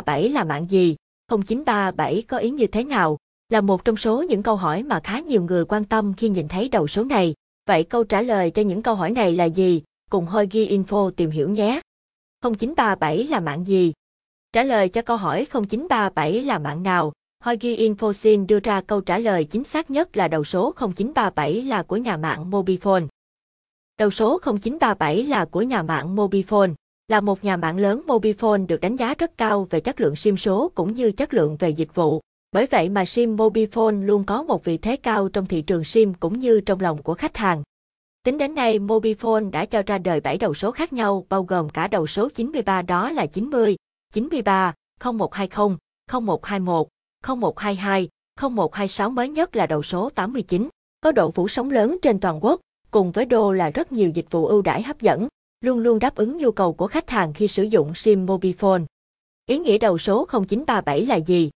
0937 là mạng gì? 0937 có ý như thế nào? Là một trong số những câu hỏi mà khá nhiều người quan tâm khi nhìn thấy đầu số này. Vậy câu trả lời cho những câu hỏi này là gì? Cùng Hoigi Info tìm hiểu nhé. 0937 là mạng gì? Trả lời cho câu hỏi 0937 là mạng nào? HoiGii Info xin đưa ra câu trả lời chính xác nhất là đầu số 0937 là của nhà mạng Mobifone. Đầu số 0937 là của nhà mạng Mobifone, là một nhà mạng lớn Mobifone được đánh giá rất cao về chất lượng SIM số cũng như chất lượng về dịch vụ. Bởi vậy mà SIM Mobifone luôn có một vị thế cao trong thị trường SIM cũng như trong lòng của khách hàng. Tính đến nay, Mobifone đã cho ra đời 7 đầu số khác nhau, bao gồm cả đầu số 93 đó là 90, 93, 0120, 0121, 0122, 0126 mới nhất là đầu số 89, có độ phủ sóng lớn trên toàn quốc, cùng với đô là rất nhiều dịch vụ ưu đãi hấp dẫn, luôn luôn đáp ứng nhu cầu của khách hàng khi sử dụng SIM Mobifone. Ý nghĩa đầu số 0937 là gì?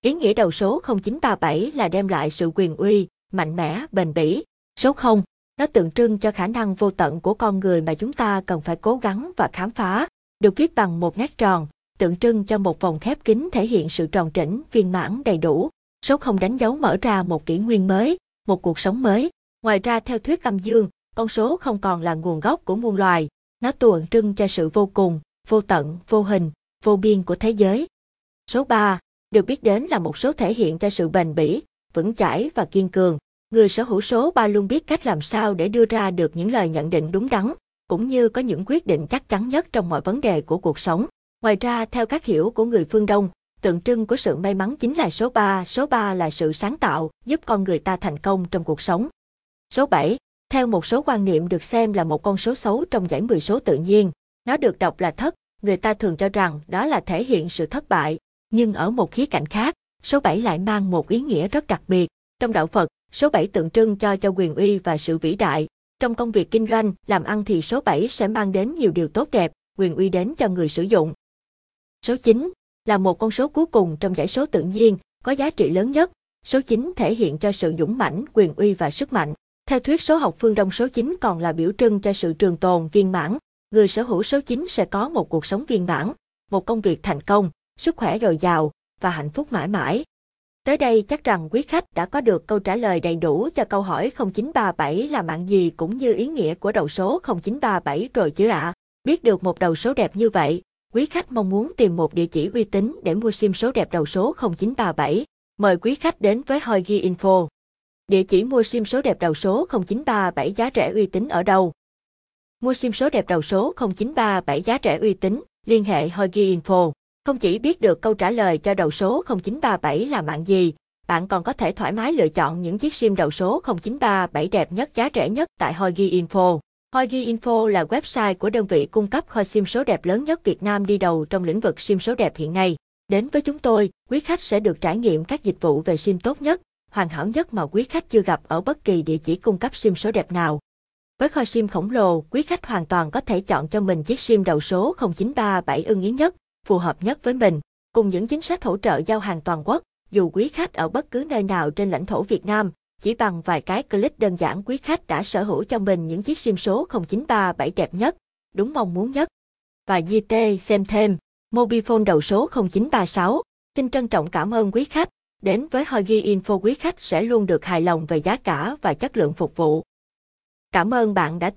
Ý nghĩa đầu số 0937 là đem lại sự quyền uy, mạnh mẽ, bền bỉ. Số 0, nó tượng trưng cho khả năng vô tận của con người mà chúng ta cần phải cố gắng và khám phá. Được viết bằng một nét tròn, tượng trưng cho một vòng khép kín thể hiện sự tròn trĩnh, viên mãn đầy đủ. Số 0 đánh dấu mở ra một kỷ nguyên mới, một cuộc sống mới. Ngoài ra theo thuyết âm dương, con số không còn là nguồn gốc của muôn loài, nó tượng trưng cho sự vô cùng, vô tận, vô hình, vô biên của thế giới. Số 3 được biết đến là một số thể hiện cho sự bền bỉ, vững chãi và kiên cường. Người sở hữu số 3 luôn biết cách làm sao để đưa ra được những lời nhận định đúng đắn, cũng như có những quyết định chắc chắn nhất trong mọi vấn đề của cuộc sống. Ngoài ra, theo các hiểu của người phương Đông, tượng trưng của sự may mắn chính là số 3. Số 3 là sự sáng tạo, giúp con người ta thành công trong cuộc sống. Số 7. Theo một số quan niệm được xem là một con số xấu trong giải 10 số tự nhiên. Nó được đọc là thất, người ta thường cho rằng đó là thể hiện sự thất bại. Nhưng ở một khía cạnh khác, số 7 lại mang một ý nghĩa rất đặc biệt. Trong đạo Phật, số 7 tượng trưng cho cho quyền uy và sự vĩ đại. Trong công việc kinh doanh, làm ăn thì số 7 sẽ mang đến nhiều điều tốt đẹp, quyền uy đến cho người sử dụng. Số 9 là một con số cuối cùng trong giải số tự nhiên, có giá trị lớn nhất. Số 9 thể hiện cho sự dũng mãnh, quyền uy và sức mạnh. Theo thuyết số học phương Đông số 9 còn là biểu trưng cho sự trường tồn, viên mãn. Người sở hữu số 9 sẽ có một cuộc sống viên mãn, một công việc thành công, sức khỏe dồi dào và hạnh phúc mãi mãi. Tới đây chắc rằng quý khách đã có được câu trả lời đầy đủ cho câu hỏi 0937 là mạng gì cũng như ý nghĩa của đầu số 0937 rồi chứ ạ. À? Biết được một đầu số đẹp như vậy, quý khách mong muốn tìm một địa chỉ uy tín để mua sim số đẹp đầu số 0937. Mời quý khách đến với Hoigi Info. Địa chỉ mua sim số đẹp đầu số 0937 giá rẻ uy tín ở đâu? Mua sim số đẹp đầu số 0937 giá rẻ uy tín, liên hệ Hoigi Info. Không chỉ biết được câu trả lời cho đầu số 0937 là mạng gì, bạn còn có thể thoải mái lựa chọn những chiếc sim đầu số 0937 đẹp nhất giá rẻ nhất tại Hoigi Info. Hoigi Info là website của đơn vị cung cấp kho sim số đẹp lớn nhất Việt Nam đi đầu trong lĩnh vực sim số đẹp hiện nay. Đến với chúng tôi, quý khách sẽ được trải nghiệm các dịch vụ về sim tốt nhất, hoàn hảo nhất mà quý khách chưa gặp ở bất kỳ địa chỉ cung cấp sim số đẹp nào. Với kho sim khổng lồ, quý khách hoàn toàn có thể chọn cho mình chiếc sim đầu số 0937 ưng ý nhất, phù hợp nhất với mình, cùng những chính sách hỗ trợ giao hàng toàn quốc, dù quý khách ở bất cứ nơi nào trên lãnh thổ Việt Nam, chỉ bằng vài cái click đơn giản quý khách đã sở hữu cho mình những chiếc sim số 0937 đẹp nhất, đúng mong muốn nhất. Và GT xem thêm, Mobifone đầu số 0936, xin trân trọng cảm ơn quý khách. Đến với Hogi Info, quý khách sẽ luôn được hài lòng về giá cả và chất lượng phục vụ. Cảm ơn bạn đã